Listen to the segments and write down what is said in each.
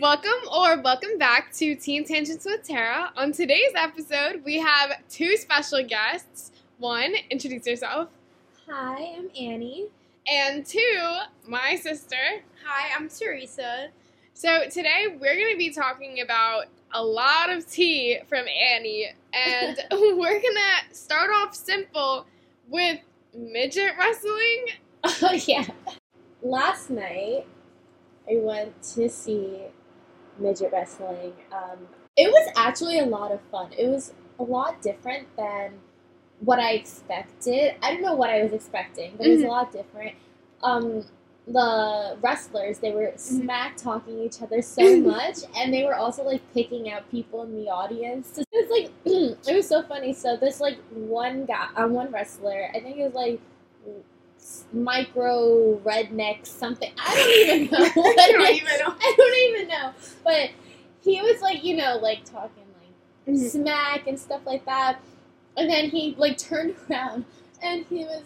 Welcome or welcome back to Teen Tangents with Tara. On today's episode, we have two special guests. One, introduce yourself. Hi, I'm Annie. And two, my sister. Hi, I'm Teresa. So today we're going to be talking about a lot of tea from Annie, and we're going to start off simple with midget wrestling. Oh, yeah. Last night, I went to see midget wrestling. Um, it was actually a lot of fun. It was a lot different than what I expected. I don't know what I was expecting, but it was a Mhm. lot different. Um, the wrestlers, they were smack talking each other so much, and they were also like picking out people in the audience. It was like it was so funny. So this like one guy, uh, one wrestler, I think it was like micro redneck something. I don't even know. I don't even know. I don't even know. But he was like, you know, like talking like Mhm. smack and stuff like that. And then he like turned around and he was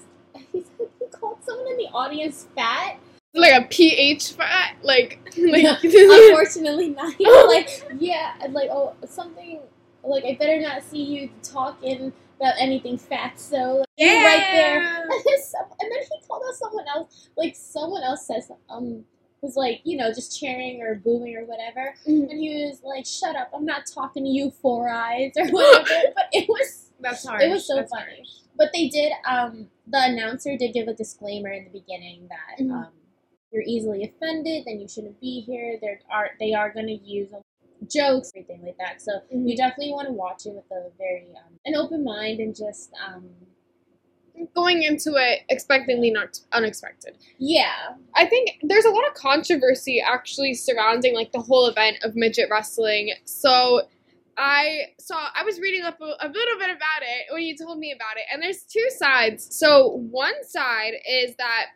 he said he called someone in the audience fat. Like a PH fat, like, like Unfortunately not. He like, yeah, like oh something like I better not see you talking about anything fat. So like, were right there. And, then he called out someone else. Like someone else says um was like you know just cheering or booing or whatever. Mhm. and he was like, "Shut up! I'm not talking to you, Four Eyes or whatever." but it was, That's hard. it was so That's funny. harsh. But they did. Um, the announcer did give a disclaimer in the beginning that Mhm. um, you're easily offended, then you shouldn't be here. There are they are going to use jokes, everything like that. So Mhm. you definitely want to watch it with a very um, an open mind and just um, Going into it expectantly not unexpected. yeah, I think there's a lot of controversy actually surrounding like the whole event of midget wrestling. So I saw I was reading up a, a little bit about it when you told me about it, and there's two sides. So one side is that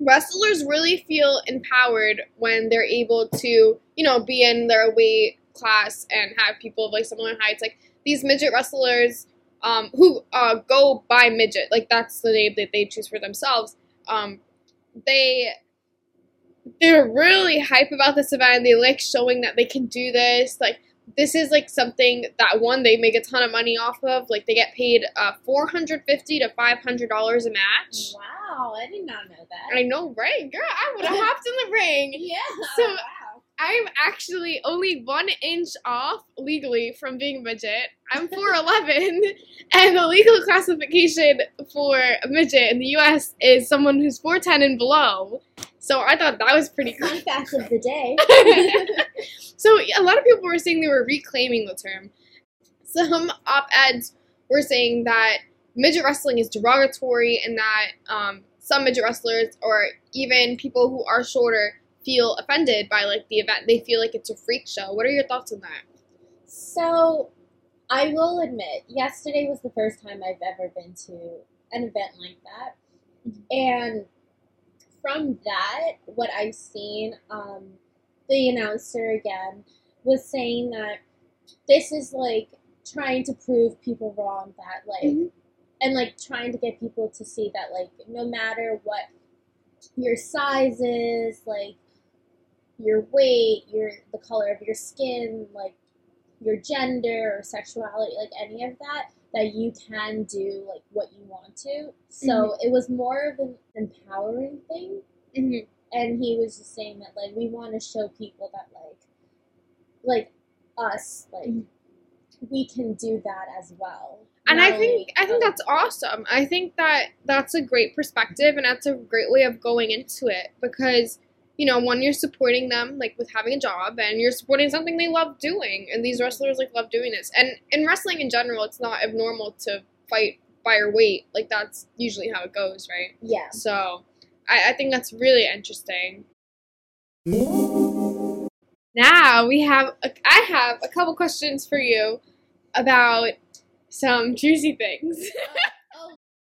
wrestlers really feel empowered when they're able to, you know, be in their weight class and have people of like similar heights. Like these midget wrestlers um, who uh, go by midget, like that's the name that they choose for themselves. Um, they they're really hype about this event. They like showing that they can do this. Like this is like something that one they make a ton of money off of. Like they get paid uh, four hundred fifty to five hundred dollars a match. wow, I did not know that. I know, right, girl? I would have hopped in the ring. yeah, So- wow. I'm actually only one inch off legally from being a midget. I'm 4'11, and the legal classification for a midget in the US is someone who's 4'10 and below. So I thought that was pretty cool. Fact of the day. so a lot of people were saying they were reclaiming the term. Some op-eds were saying that midget wrestling is derogatory and that um, some midget wrestlers or even people who are shorter feel offended by like the event. They feel like it's a freak show. What are your thoughts on that? So, I will admit, yesterday was the first time I've ever been to an event like that. And from that, what I've seen, um, the announcer again was saying that this is like trying to prove people wrong that, like, Mhm. and like trying to get people to see that, like, no matter what your size is, like, your weight, your the color of your skin, like your gender or sexuality, like any of that, that you can do like what you want to. So it was more of an empowering thing. Mm-hmm. And he was just saying that like we want to show people that like like us, like Mhm. we can do that as well. And Not I think I think that's awesome. I think that that's a great perspective and that's a great way of going into it because you know, one you're supporting them like with having a job and you're supporting something they love doing and these wrestlers like love doing this. And in wrestling in general, it's not abnormal to fight by your weight. Like that's usually how it goes, right? Yeah. So I, I think that's really interesting. Now we have a, I have a couple questions for you about some juicy things.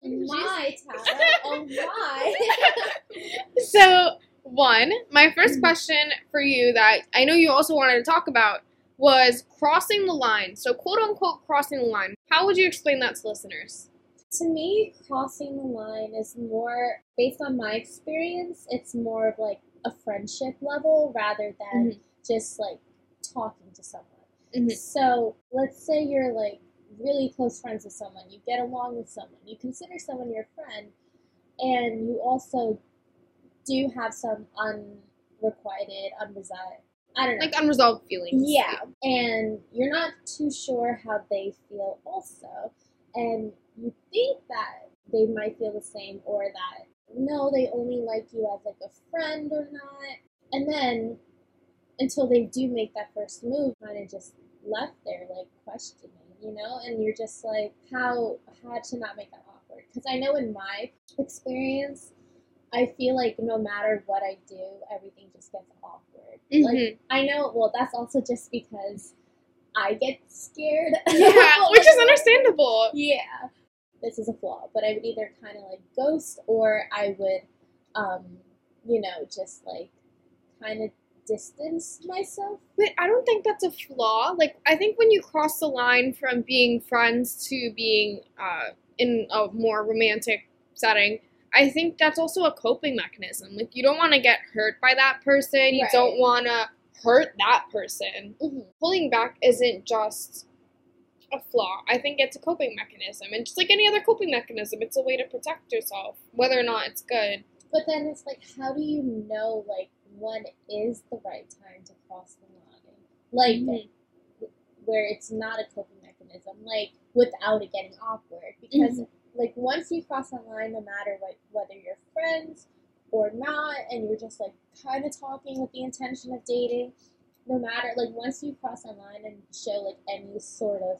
Oh my, Tara. Oh my. so one, my first question for you that I know you also wanted to talk about was crossing the line. So quote unquote crossing the line. How would you explain that to listeners? to me, crossing the line is more based on my experience. It's more of like a friendship level rather than just like talking to someone. Mhm. So let's say you're like really close friends with someone, you get along with someone, you consider someone your friend, and you also do have some unrequited, unresolved, I don't know. Like unresolved feelings. Yeah, and you're not too sure how they feel also, and you think that they might feel the same or that no, they only like you as like a friend or not, and then until they do make that first move, kind of just left there like questioning, you know, and you're just like how how to not make that awkward because I know in my experience. I feel like no matter what I do, everything just gets awkward. Like Mhm. I know. Well, that's also just because I get scared. yeah, which is understandable. Yeah, this is a flaw. But I would either kind of like ghost, or I would, um, you know, just like kind of distance myself. But I don't think that's a flaw. Like I think when you cross the line from being friends to being uh, in a more romantic setting, I think that's also a coping mechanism. Like you don't want to get hurt by that person. You Right. don't want to hurt that person. Mm-hmm. Pulling back isn't just a flaw. I think it's a coping mechanism, and just like any other coping mechanism, it's a way to protect yourself, whether or not it's good. But then it's like, how do you know like when is the right time to cross the line? Like Mhm. where it's not a coping mechanism, like without it getting awkward. Because like once you cross that line, no matter what whether you're friends or not, and you're just like kind of talking with the intention of dating, no matter like once you cross that line and show like any sort of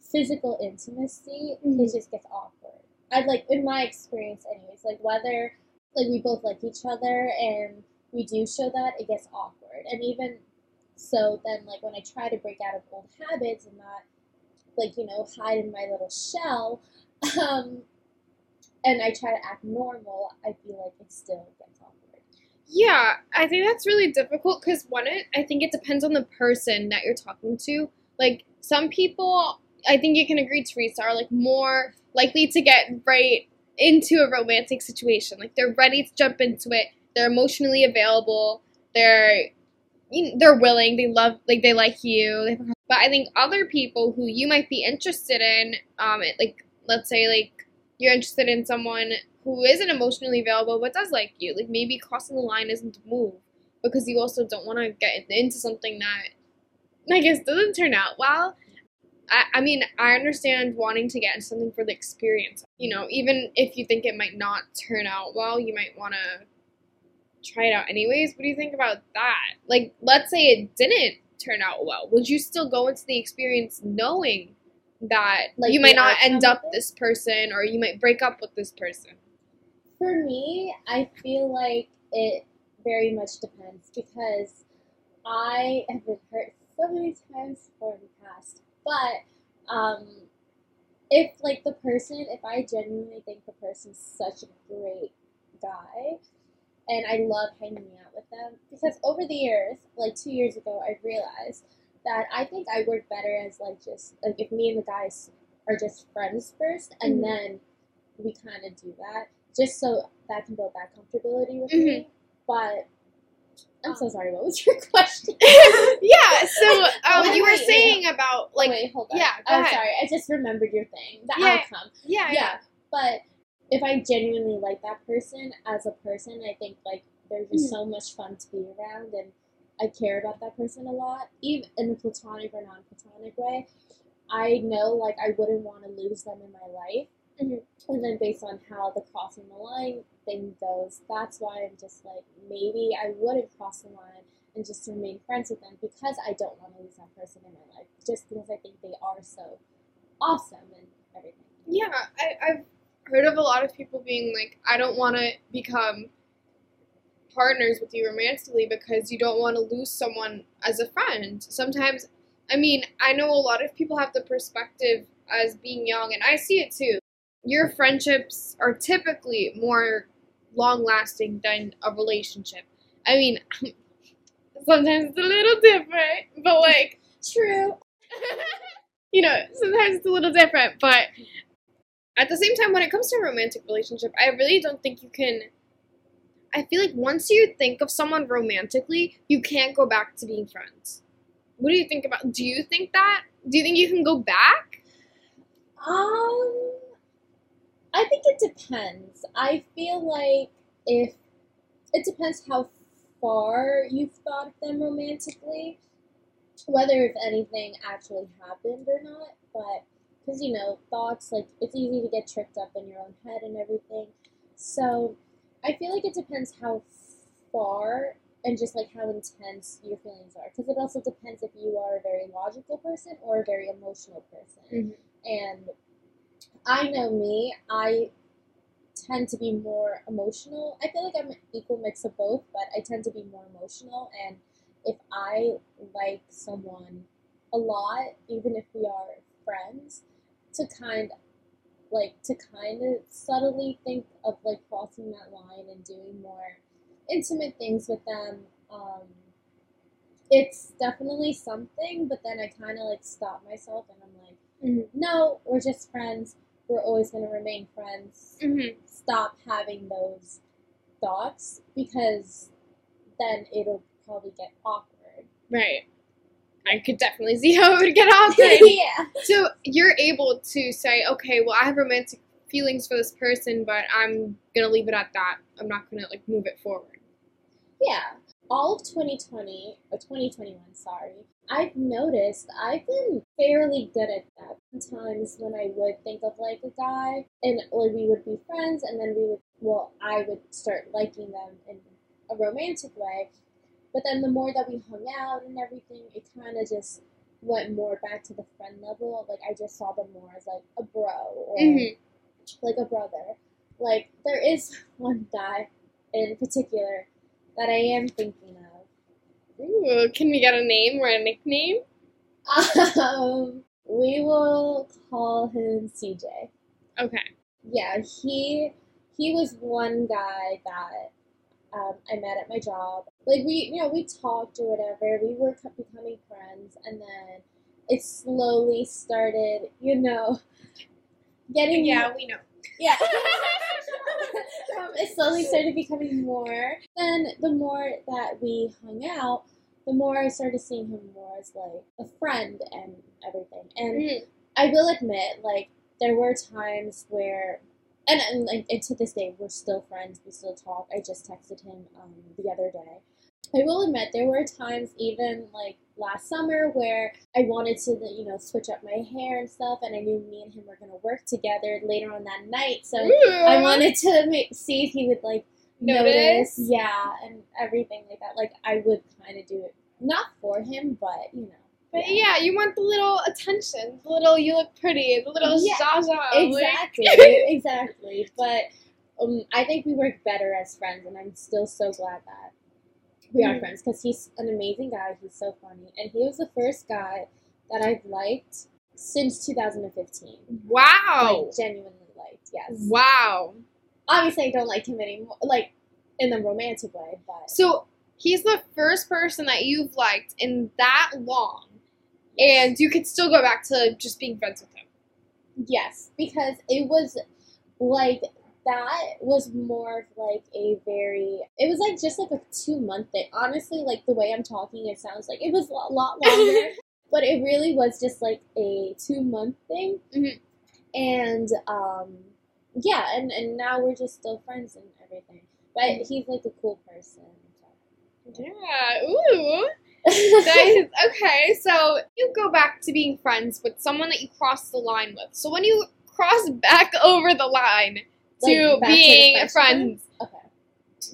physical intimacy, Mhm. it just gets awkward. I've like in my experience, anyways, like whether like we both like each other and we do show that, it gets awkward. And even so, then like when I try to break out of old habits and not like you know hide in my little shell, um, and I try to act normal, I feel like it still gets awkward. Yeah, I think that's really difficult because one, it I think it depends on the person that you're talking to. Like some people, I think you can agree, Teresa, are like more likely to get right into a romantic situation. Like they're ready to jump into it. They're emotionally available. They're they're willing. They love like they like you. But I think other people who you might be interested in, um, like let's say like you're interested in someone who isn't emotionally available but does like you. Like maybe crossing the line isn't the move because you also don't want to get into something that I guess doesn't turn out well. I, I mean, I understand wanting to get into something for the experience. You know, even if you think it might not turn out well, you might want to try it out anyways. What do you think about that? Like, let's say it didn't turn out well. Would you still go into the experience knowing that Like you might not end up this person or you might break up with this person? For me, I feel like it very much depends because I have been hurt so many times before in the past. But um, if like the person, if I genuinely think the person's such a great guy, and I love hanging out with them, because over the years, like two years ago, I realized that I think I work better as like just like if me and the guys are just friends first, and Mhm. then we kind of do that just so that can build that comfortability with me. But I'm so sorry. What was your question? yeah. So um, you were wait, saying about like Wait, hold on. yeah, go I'm ahead. sorry. I just remembered your thing. The Yeah. outcome. yeah, Yeah. But if I genuinely like that person as a person, I think like they're just Mhm. so much fun to be around, and I care about that person a lot, even in a platonic or non-platonic way. I know like I wouldn't want to lose them in my life. Mhm. And then based on how the crossing the line thing goes, that's why I'm just like maybe I wouldn't cross the line and just remain friends with them because I don't want to lose that person in my life. Just because I think they are so awesome and everything. Yeah, I, I've heard of a lot of people being like, I don't want to become partners with you romantically because you don't want to lose someone as a friend. Sometimes, I mean, I know a lot of people have the perspective as being young, and I see it too. Your friendships are typically more long lasting than a relationship. I mean, sometimes it's a little different, but like, True. you know, sometimes it's a little different, but at the same time, when it comes to a romantic relationship, I really don't think you can. I feel like once you think of someone romantically, you can't go back to being friends. What do you think about? Do you think that? Do you think you can go back? Um, I think it depends. I feel like if it depends how far you've thought of them romantically, whether if anything actually happened or not. But because you know thoughts, like it's easy to get tricked up in your own head and everything. So I feel like it depends how far and just like how intense your feelings are. Because it also depends if you are a very logical person or a very emotional person. Mhm. And I know me, I tend to be more emotional. I feel like I'm an equal mix of both, but I tend to be more emotional. And if I like someone a lot, even if we are friends, to kind like to kind of subtly think of like crossing that line and doing more intimate things with them. Um, it's definitely something, but then I kind of like stop myself and I'm like, Mhm. no, we're just friends. We're always going to remain friends. Mm-hmm. Stop having those thoughts because then it'll probably get awkward. Right. I could definitely see how it would get awkward. yeah. so you're able to say, okay, well, I have romantic feelings for this person, but I'm gonna leave it at that. I'm not gonna like move it forward. Yeah. All of 2020, or 2021, sorry, I've noticed I've been fairly good at that. Sometimes when I would think of like a guy, and like we would be friends, and then we would, well, I would start liking them in a romantic way. But then the more that we hung out and everything, it kind of just went more back to the friend level. Like I just saw them more as like a bro or Mhm. like a brother. Like there is one guy in particular that I am thinking of. Ooh, can we get a name or a nickname? Um, we will call him CJ. Okay. Yeah, he he was one guy that um, I met at my job. Like we, you know, we talked or whatever. We were becoming friends, and then it slowly started, you know, getting Yeah, we know. yeah. um, it slowly started becoming more. Then the more that we hung out, the more I started seeing him more as like a friend and everything. And Mhm. I will admit, like there were times where, and, and like and to this day, we're still friends. We still talk. I just texted him um, the other day. I will admit there were times, even like last summer, where I wanted to, you know, switch up my hair and stuff, and I knew me and him were gonna work together later on that night. So I wanted to make, see if he would like Notice? yeah, and everything like that. Like I would kind of do it, not for him, but you know. But yeah, you want the little attention, the little you look pretty, the little Yeah, zha. exactly, exactly. But um, I think we work better as friends, and I'm still so glad that we are Mm. friends because he's an amazing guy. He's so funny, and he was the first guy that I've liked since 2015. Wow. Like genuinely liked, yes. Wow. Obviously, I don't like him anymore, like in the romantic way, but So he's the first person that you've liked in that long, and you could still go back to just being friends with him. Yes, because it was like that was more of like a very it was like just like a two month thing. Honestly, like the way I'm talking, it sounds like it was a lot, longer, but it really was just like a two month thing. Mhm. And um, yeah, and and now we're just still friends and everything. But he's like a cool person. so. Yeah. Ooh. Nice. Okay, so you go back to being friends with someone that you crossed the line with. So when you cross back over the line to Like, to being friendship? friends, Okay.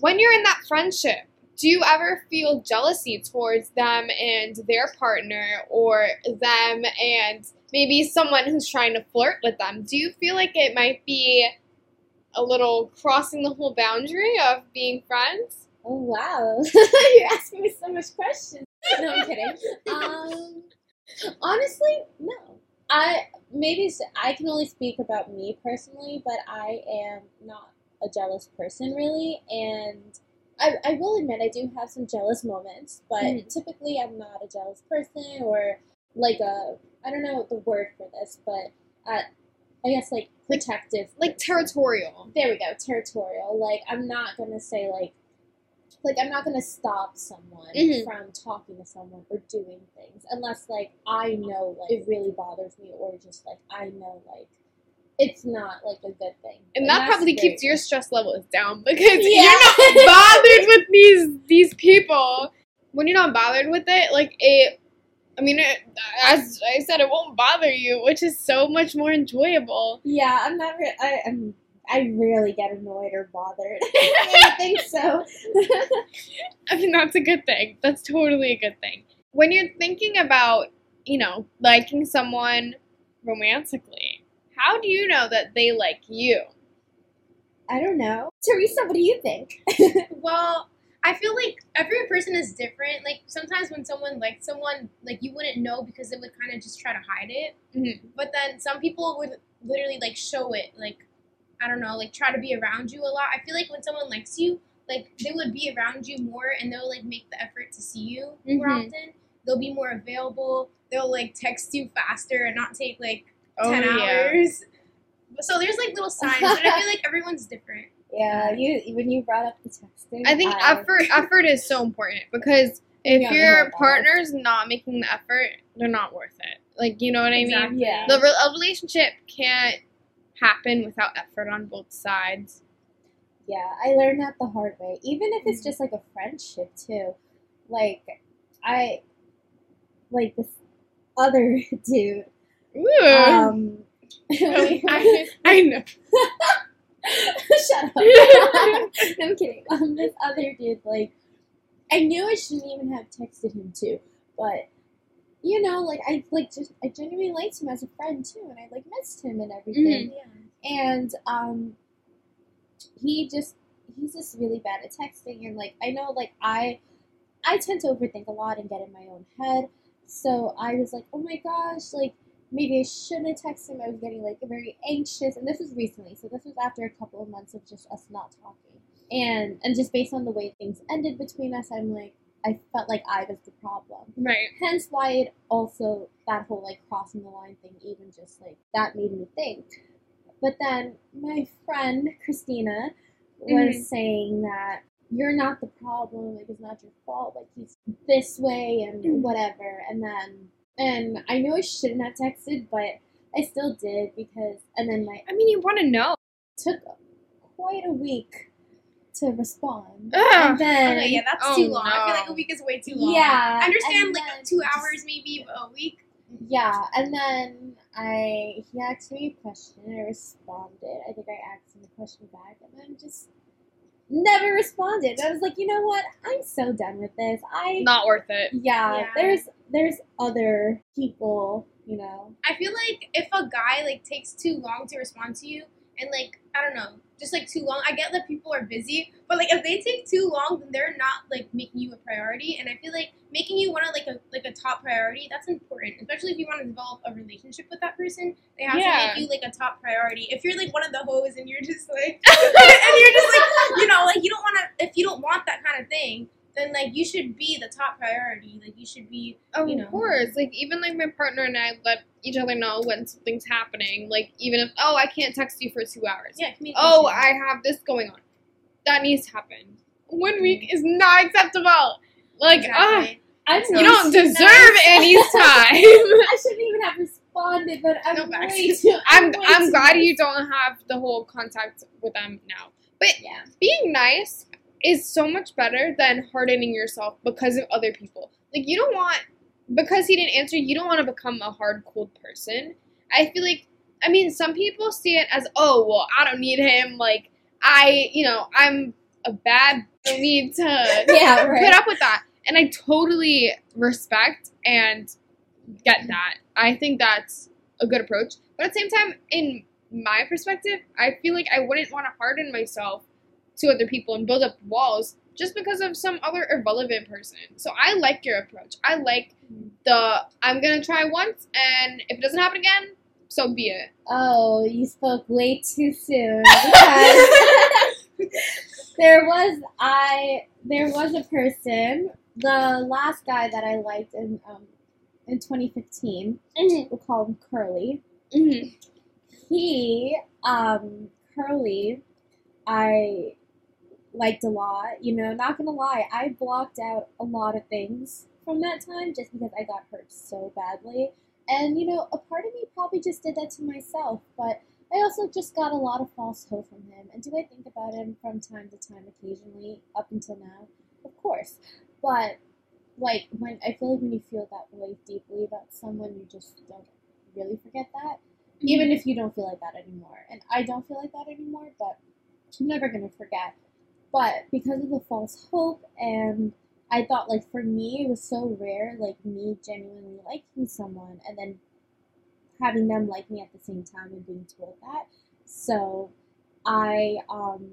when you're in that friendship, do you ever feel jealousy towards them and their partner or them and maybe someone who's trying to flirt with them? Do you feel like it might be a little crossing the whole boundary of being friends? Oh wow, you're asking me so much questions. No, I'm kidding. Um, honestly, no. I maybe I can only speak about me personally, but I am not a jealous person really, and I, I will admit I do have some jealous moments, but Mhm. typically I'm not a jealous person or like a I don't know the word for this, but uh, I guess like protective, Like territorial. There we go, territorial. Like I'm not gonna say like like I'm not gonna stop someone Mhm. from talking to someone or doing things unless like I know like it really bothers me or just like I know like it's not like a good thing. And that probably keeps your stress levels down because Yeah. you're not bothered with these these people. When you're not bothered with it, like it, I mean, it, as I said, it won't bother you, which is so much more enjoyable. Yeah, I'm not. Re- I, I'm. I rarely get annoyed or bothered. I think so. I mean, that's a good thing. That's totally a good thing. When you're thinking about, you know, liking someone romantically, how do you know that they like you? I don't know, Teresa. What do you think? Well, I feel like every person is different. Like sometimes when someone likes someone, like you wouldn't know because they would kind of just try to hide it. Mhm. But then some people would literally like show it. Like I don't know, like try to be around you a lot. I feel like when someone likes you, like they would be around you more, and they'll like make the effort to see you more Mhm. often. They'll be more available. They'll like text you faster and not take like Oh, ten yeah. hours. So there's like little signs, but I feel like everyone's different. Yeah, you when you brought up the texting, I think effort effort is so important because if Yeah, your no, partner's not making the effort, they're not worth it. Like you know what I mean? Yeah. The re- a relationship can't happen without effort on both sides. Yeah, I learned that the hard way. Even if it's just like a friendship too. Like I like this other dude. Ooh. Um I, I know. Shut up. I'm kidding. Um, this other dude, like, I knew I shouldn't even have texted him too, but you know, like I like just I genuinely liked him as a friend too, and I like missed him and everything. And um, he just he's just really bad at texting, and like I know, like I I tend to overthink a lot and get in my own head. So I was like, oh my gosh, like maybe I shouldn't have texted him. I was getting like very anxious, and this was recently. So this was after a couple of months of just us not talking, and and just based on the way things ended between us, I'm like I felt like I was the problem. Right. Hence why it also that whole like crossing the line thing, even just like that made me think. But then my friend Christina was Mhm. saying that you're not the problem, like it's not your fault, like he's this way and Mhm. whatever. And then and I know I shouldn't have texted, but I still did because and then my I mean, you want to know. took quite a week to respond. Ugh. And then Okay, yeah, that's Oh, too long. I feel like a week is way too long. Yeah, I understand like then two hours maybe, but a week. Yeah, and then I he asked me a question and I responded. I think I asked him a question back and then just never responded. I was like, you know what? I'm so done with this. I Not worth it. yeah, Yeah. there's there's other people, you know. I feel like if a guy like takes too long to respond to you, and like I don't know, just like too long. I get that people are busy, but like if they take too long, then they're not like making you a priority. And I feel like making you one of like a like a top priority that's important, especially if you want to develop a relationship with that person. They have Yeah. to make you like a top priority. If you're like one of the hoes and you're just like and you're just like you know like you don't want to if you don't want that kind of thing, then like you should be the top priority. Like you should be Of You know. Of course. Like even like my partner and I let each other know when something's happening. Like even if oh I can't text you for two hours. yeah. Oh I have this going on. That needs to happen. One week is not acceptable. Like ah, Exactly. I'm you don't deserve nice. any time. I shouldn't even have responded, but I'm No way too. I'm way I'm too glad nice. you don't have the whole contact with them now. But Yeah. being nice is so much better than hardening yourself because of other people. Like you don't want because he didn't answer, you don't want to become a hard cold person. I feel like I mean some people see it as oh well I don't need him like I you know I'm a bad I don't need to Yeah, put up with that. And I totally respect and get that. I think that's a good approach. But at the same time, in my perspective, I feel like I wouldn't want to harden myself to other people and build up walls just because of some other irrelevant person. So I like your approach. I like the I'm gonna try once and if it doesn't happen again, so be it. Oh, you spoke way too soon because there was I there was a person, the last guy that I liked in um in 2015. We'll call him Curly. Mm-hmm. He um Curly, I liked a lot. You know, not gonna lie, I blocked out a lot of things from that time just because I got hurt so badly. And you know, a part of me probably just did that to myself, but I also just got a lot of false hope from him. And do I think about him from time to time occasionally up until now? Of course. But like when I feel like when you feel that way deeply about someone, you just don't really forget that. Even mm-hmm. if you don't feel like that anymore. And I don't feel like that anymore, but I'm never gonna forget. But because of the false hope and I thought like for me it was so rare, like me genuinely liking someone and then having them like me at the same time and being told that. So I um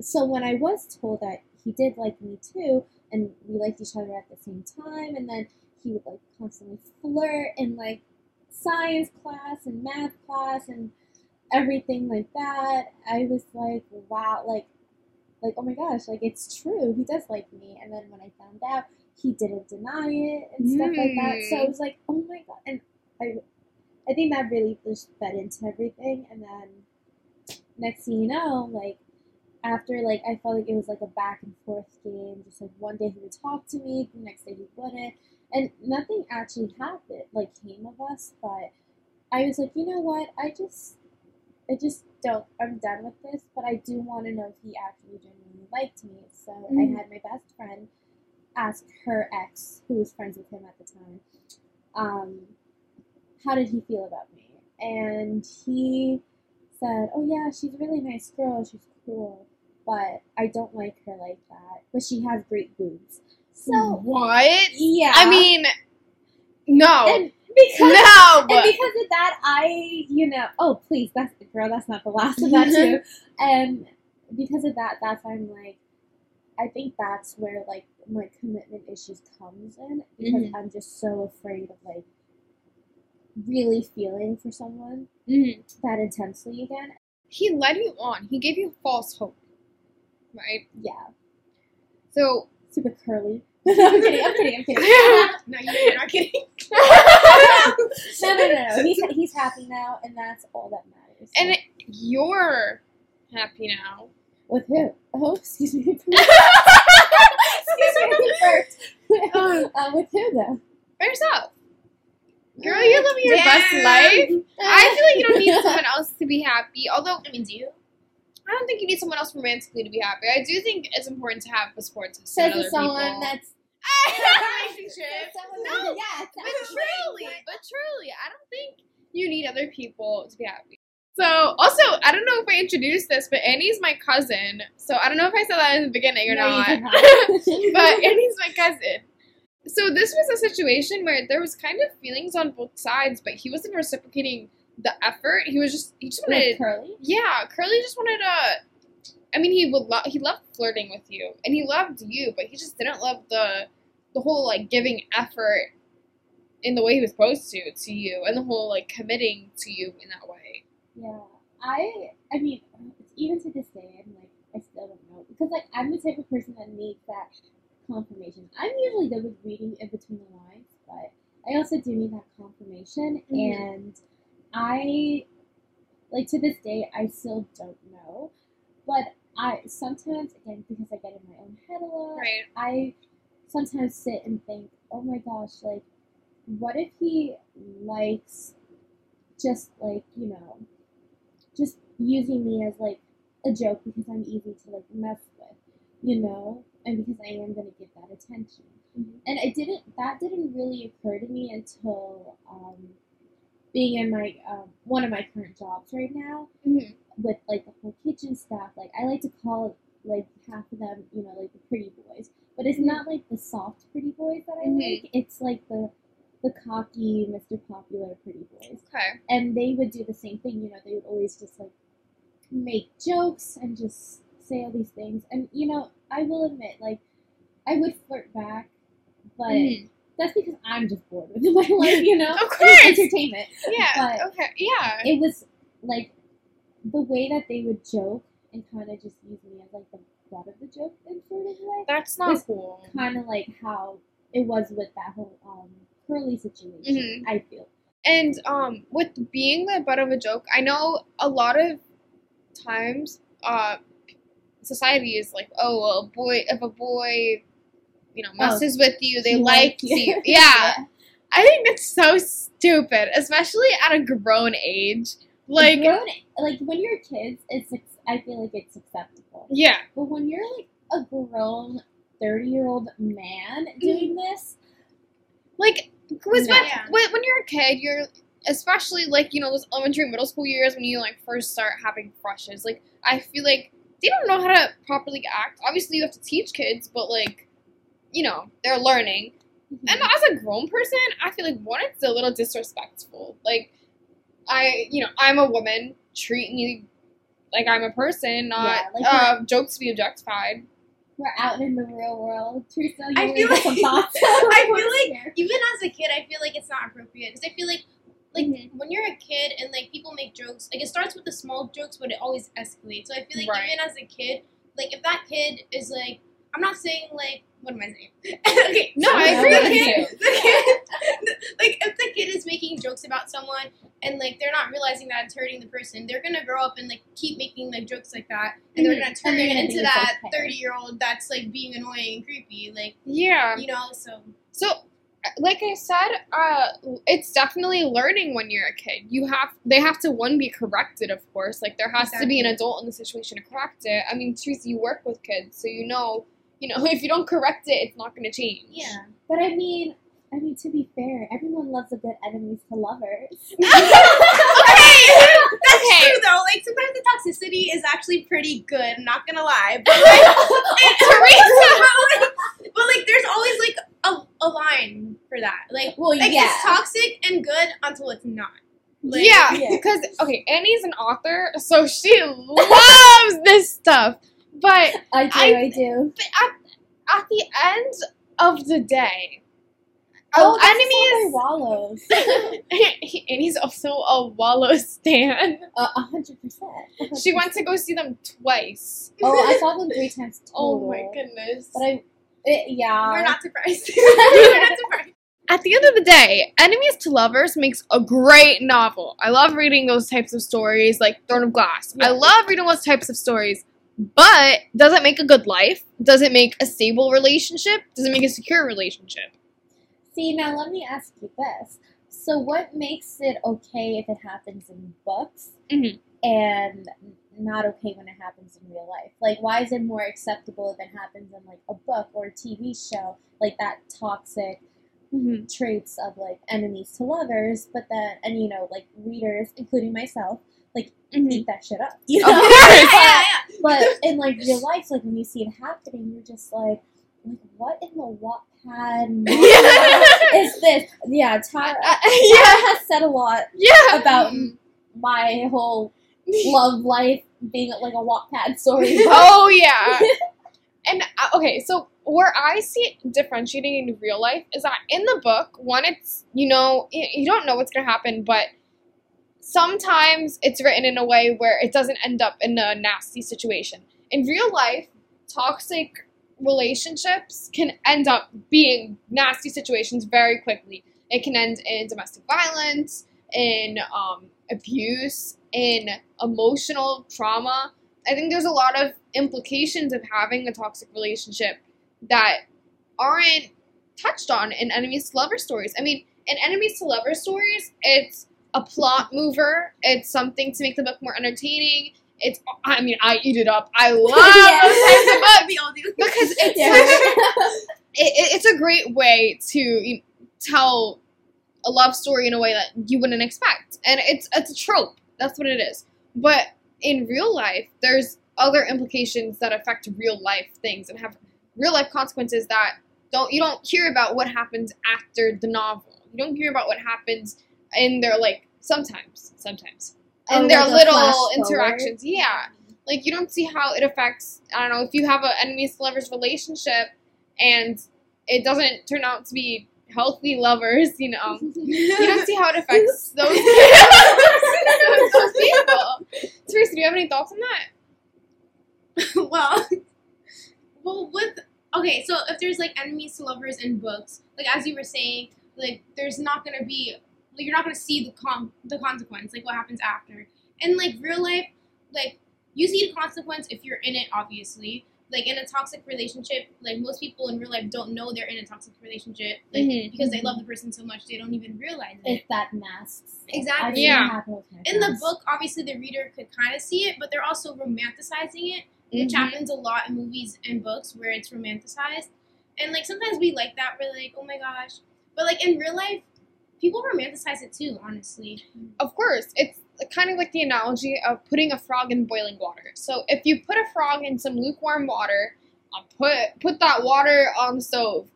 so when I was told that he did like me too and we liked each other at the same time and then he would like constantly flirt in like science class and math class and everything like that. I was like, wow, like like oh my gosh, like it's true. He does like me. And then when I found out, he didn't deny it and stuff like that. So I hmm. was like, oh my god. And I I think that really just fed into everything. And then next thing you know, like after like I felt like it was like a back and forth game. Just like one day he would talk to me, the next day he wouldn't, and nothing actually happened like came of us. But I was like, you know what? I just, I just don't. I'm done with this. But I do want to know if he actually genuinely liked me. So Mhm. I had my best friend ask her ex, who was friends with him at the time, um, how did he feel about me? And he said, "Oh yeah, she's a really nice girl. She's cool, but I don't like her like that. But she has great boobs." So what? yeah, I mean, no, and because no, and because of that, I you know, oh please, that's the girl, that's not the last of that too. and because of that, that's why I'm like, I think that's where like my commitment issues comes in because Mhm. I'm just so afraid of like really feeling for someone Mhm. that intensely again. he led you on. He gave you false hope, right? Yeah, So super curly. I'm kidding. I'm kidding. I'm kidding. No, you're not kidding. no, no, no, no. He's he's happy now, and that's all that matters. and you're happy now. with who? Oh, excuse me. excuse me. First. uh, with who though? By yourself. Girl, you're living your best life. I feel like you don't need someone else to be happy. Although I mean, do you? I don't think you need someone else romantically to be happy. I do think it's important to have a support system. Says someone people. that's relationship. No, yeah, but truly, but truly, I don't think you need other people to be happy. So, also, I don't know if I introduced this, but Annie's my cousin. So, I don't know if I said that in the beginning or No, not. not. but Annie's my cousin. So, this was a situation where there was kind of feelings on both sides, but he wasn't reciprocating the effort. He was just, he just wanted with Curly. yeah, Curly just wanted to. I mean, he would love. He loved flirting with you, and he loved you, but he just didn't love the the whole like giving effort in the way he was supposed to to you, and the whole like committing to you in that way. Yeah, I. I mean, even to this day, I'm like, I still don't know because like I'm the type of person that needs that confirmation. I'm usually good with reading in between the lines, but I also do need that confirmation, Mhm. and I like to this day I still don't know, but I sometimes again because I get in my own head a lot. Right. I sometimes sit and think, oh my gosh, like, what if he likes just like, you know, just using me as like a joke because I'm easy to like mess with, you know, and because I am gonna get that attention. Mhm. And I didn't, that didn't really occur to me until um, being in my, um, one of my current jobs right now Mhm. with like the whole kitchen staff. Like I like to call like half of them, you know, like the pretty boys. But it's not like the soft pretty boys that I Mhm. like. It's like the the cocky Mr. Popular pretty boys. Okay. And they would do the same thing, you know, they would always just like make jokes and just say all these things. And you know, I will admit, like I would flirt back, but Mhm. That's because I'm just bored with my life, you know? Of course. entertainment Yeah. But- okay. Yeah. it was like the way that they would joke and kind of just use me as like the butt of the joke in sort of way. That's not cool. Kind of like how it was with that whole um curly situation. Mhm. I feel. And um, with being the butt of a joke, I know a lot of times, uh, society is like, oh, well, a boy, if a boy, you know, Oh, messes with you, they like like you. you. Yeah. I think that's so stupid, especially at a grown age. Like, grown, like when you're kids, it's I feel like it's acceptable. yeah, But when you're like a grown thirty year old man mm-hmm. doing this, like, because No. when, Yeah. when, when you're a kid, you're especially like you know those elementary, middle school years when you like first start having crushes. Like, I feel like they don't know how to properly act. Obviously, you have to teach kids, but like, you know, they're learning. And as a grown person, I feel like one, it's a little disrespectful. Like, I, you know, I'm a woman. Treat me like I'm a person, not Yeah, like uh, jokes to be objectified. we're out in the real world. Teresa, you I feel like-? I feel like even as a kid, I feel like it's not appropriate because I feel like like Mhm. when you're a kid and like people make jokes, like it starts with the small jokes, but it always escalates. So I feel like Right. even as a kid, like if that kid is like, I'm not saying like what am I saying? okay, No, I agree with you. like if the kid is making jokes about someone and like they're not realizing that it's hurting the person, they're gonna grow up and like keep making like jokes like that, and they're Mhm. gonna turn they're gonna into that thirty year old that's like being annoying and creepy, like Yeah. you know. So So, like I said, uh, it's definitely learning when you're a kid. You have they have to one be corrected, of course. Like there has to be an adult in the situation to correct it. I mean, Teresa, you work with kids, so you know, you know, if you don't correct it, it's not going to change. yeah. But I mean, I mean to be fair, everyone loves a good enemies to lovers. okay, that's Okay. true though. Like sometimes the toxicity is actually pretty good. I'm not gonna lie, but like, and Teresa, but like, there's always like a, a line for that. Like, well, like yeah. it's toxic and good until it's not. Like, yeah, Yeah. because okay, Annie's an author, so she loves this stuff. But I do, I- I, do. but at, at the end of the day, Oh, enemies. Wallows. Annie's also a Wallow stan. A hundred percent. She went to go see them twice. Oh, I saw them three times total. Oh my goodness. But I, it, yeah. we're not surprised. we're not surprised. At the end of the day, Enemies to Lovers makes a great novel. I love reading those types of stories, like Throne of Glass. I love reading those types of stories. But does it make a good life? Does it make a stable relationship? Does it make a secure relationship? See, now let me ask you this. So, what makes it okay if it happens in books Mhm. and not okay when it happens in real life? Like, why is it more acceptable if it happens in like a book or a TV show, like that toxic Mm-hmm. traits of like enemies to lovers, but then and you know like readers, including myself, eat that shit up. You know? course. yeah, yeah. but in like real life, like when you see it happening, you're just like, like what in the Wattpad Yeah. is this? Yeah, Tara, Uh, yeah, has said a lot yeah. about my whole love life being like a Wattpad story. oh yeah. And uh, okay, so where I see it differentiating in real life is that in the book, one, it's you know you don't know what's gonna happen, but sometimes it's written in a way where it doesn't end up in a nasty situation. In real life, toxic relationships can end up being nasty situations very quickly. It can end in domestic violence, in um, abuse, in emotional trauma. I think there's a lot of implications of having a toxic relationship that aren't touched on in enemies to lover stories. I mean, in enemies to lover stories, it's a plot mover. It's something to make the book more entertaining. It's I mean, I eat it up. I love those types of books we all do. because it's Yeah. it, it- it's a great way to you know, tell a love story in a way that you wouldn't expect, and it's it's a trope. That's what it is. But in real life, there's other implications that affect real life things and have real life consequences that don't you don't hear about what happens after the novel. You don't hear about what happens in their like sometimes sometimes in Oh, their like little flash forward? interactions. Yeah like you don't see how it affects i don't know if you have an enemies to lovers relationship and it doesn't turn out to be healthy lovers you know you don't see how it affects those, those people teresa do you have any thoughts on that well, well, with okay, so if there's like enemies to lovers in books, like as you were saying, like there's not gonna be, like, you're not gonna see the con the consequence, like what happens after. In like real life, like you see the consequence if you're in it, obviously. Like in a toxic relationship, like most people in real life don't know they're in a toxic relationship, like Mhm. because they love the person so much they don't even realize it. If that masks. Exactly. I've Yeah. it happen with my in the book, obviously the reader could kind of see it, but they're also romanticizing it, which Mhm. happens a lot in movies and books where it's romanticized. And like sometimes we like that, we're like, oh my gosh. But like in real life, people romanticize it too, honestly. Of course, it's kind of like the analogy of putting a frog in boiling water. So if you put a frog in some lukewarm water, uh, put put that water on the stove.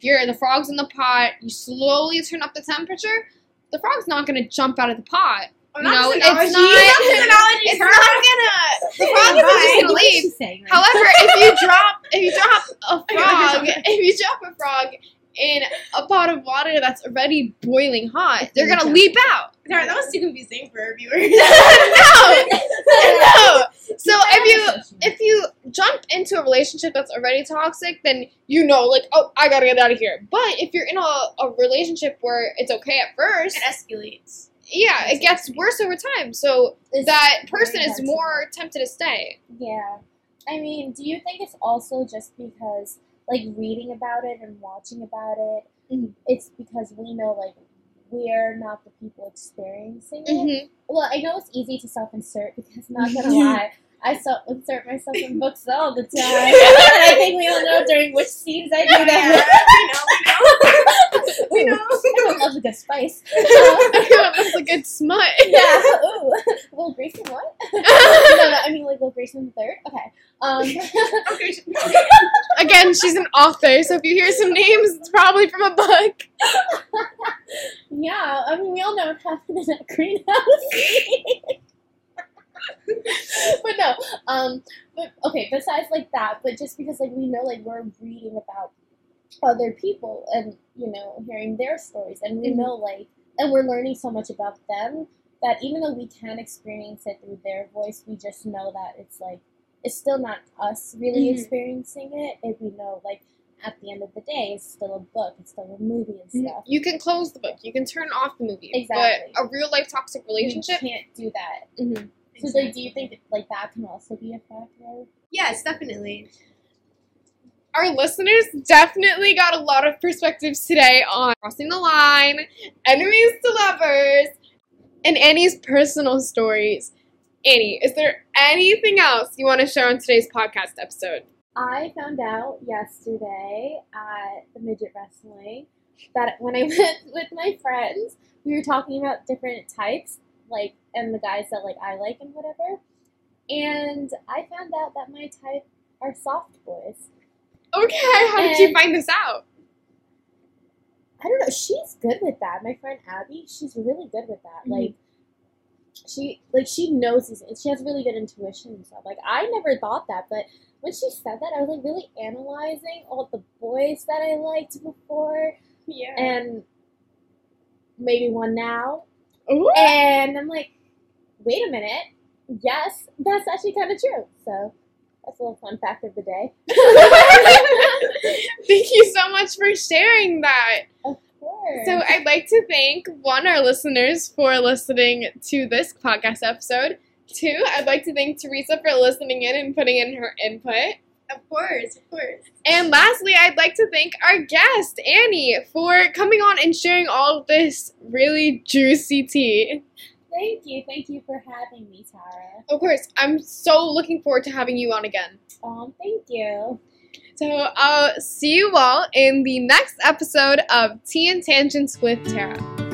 You're the frog's in the pot. You slowly turn up the temperature. The frog's not going to jump out of the pot. Oh, No, not it's not- It's not gonna. The frog isn't just going to leave. she saying right However, if you drop if you drop a frog, if you drop a frog in a pot of water that's already boiling hot, they're gonna leap out. Sorry, that was too confusing for our viewers. no, no. So if you if you jump into a relationship that's already toxic, then you know, like, oh, I gotta get out of here. But if you're in a, a relationship where it's okay at first, it escalates. yeah, it gets worse over time. So It's that person is more tempted to stay. Yeah. I mean, do you think it's also just because, like, reading about it and watching about it, Mhm. it's because we know, like, we're not the people experiencing it? Mm-hmm. Well, I know it's easy to self insert because, not gonna lie, I self insert myself in books all the time. and I think we all know during which scenes I do that. we know, we know. Ooh, Everyone loves a good spice. Everyone loves a good smut. yeah. Ooh. Will Grayson what? no, no, I mean like Will Grayson the third. Okay. Um. Okay, Again, she's an author, so if you hear some names, it's probably from a book. yeah. I mean, we all know what happened in that greenhouse. but no. Um. But okay. Besides like that, but just because like we know like we're reading about other people and you know hearing their stories, and we Mhm. know like and we're learning so much about them that even though we can experience it through their voice, we just know that it's like it's still not us really Mhm. experiencing it. If we know like at the end of the day, it's still a book, it's still a movie and stuff. You can close the book, you can turn off the movie. Exactly. But a real life toxic relationship, You can't do that. mhm. So, like, do you think that, like that can also be a factor? Yes, definitely. Our listeners definitely got a lot of perspectives today on crossing the line, enemies to lovers, and Annie's personal stories. Annie, is there anything else you want to share on today's podcast episode? I found out yesterday at the midget wrestling that when I went with my friends, we were talking about different types, like and the guys that like I like and whatever. And I found out that my type are soft boys. Okay, how did you find this out? I don't know. She's good with that. My friend Abby, she's really good with that. Mhm. Like, she like she knows these. and She has really good intuition and stuff. Like I never thought that, but when she said that, I was like really analyzing all the boys that I liked before, Yeah. and maybe one now, Ooh. and I'm like, wait a minute. Yes, that's actually kind of true. So little fun fact of the day. Thank you so much for sharing that. of course. So I'd like to thank one our listeners for listening to this podcast episode. Two, I'd like to thank Teresa for listening in and putting in her input. Of course, of course. And lastly, I'd like to thank our guest, Annie, for coming on and sharing all of this really juicy tea. Thank you. Thank you for having me, Tara. Of course, I'm so looking forward to having you on again. Um, thank you. So I'll see you all in the next episode of Tea and Tangents with Tara.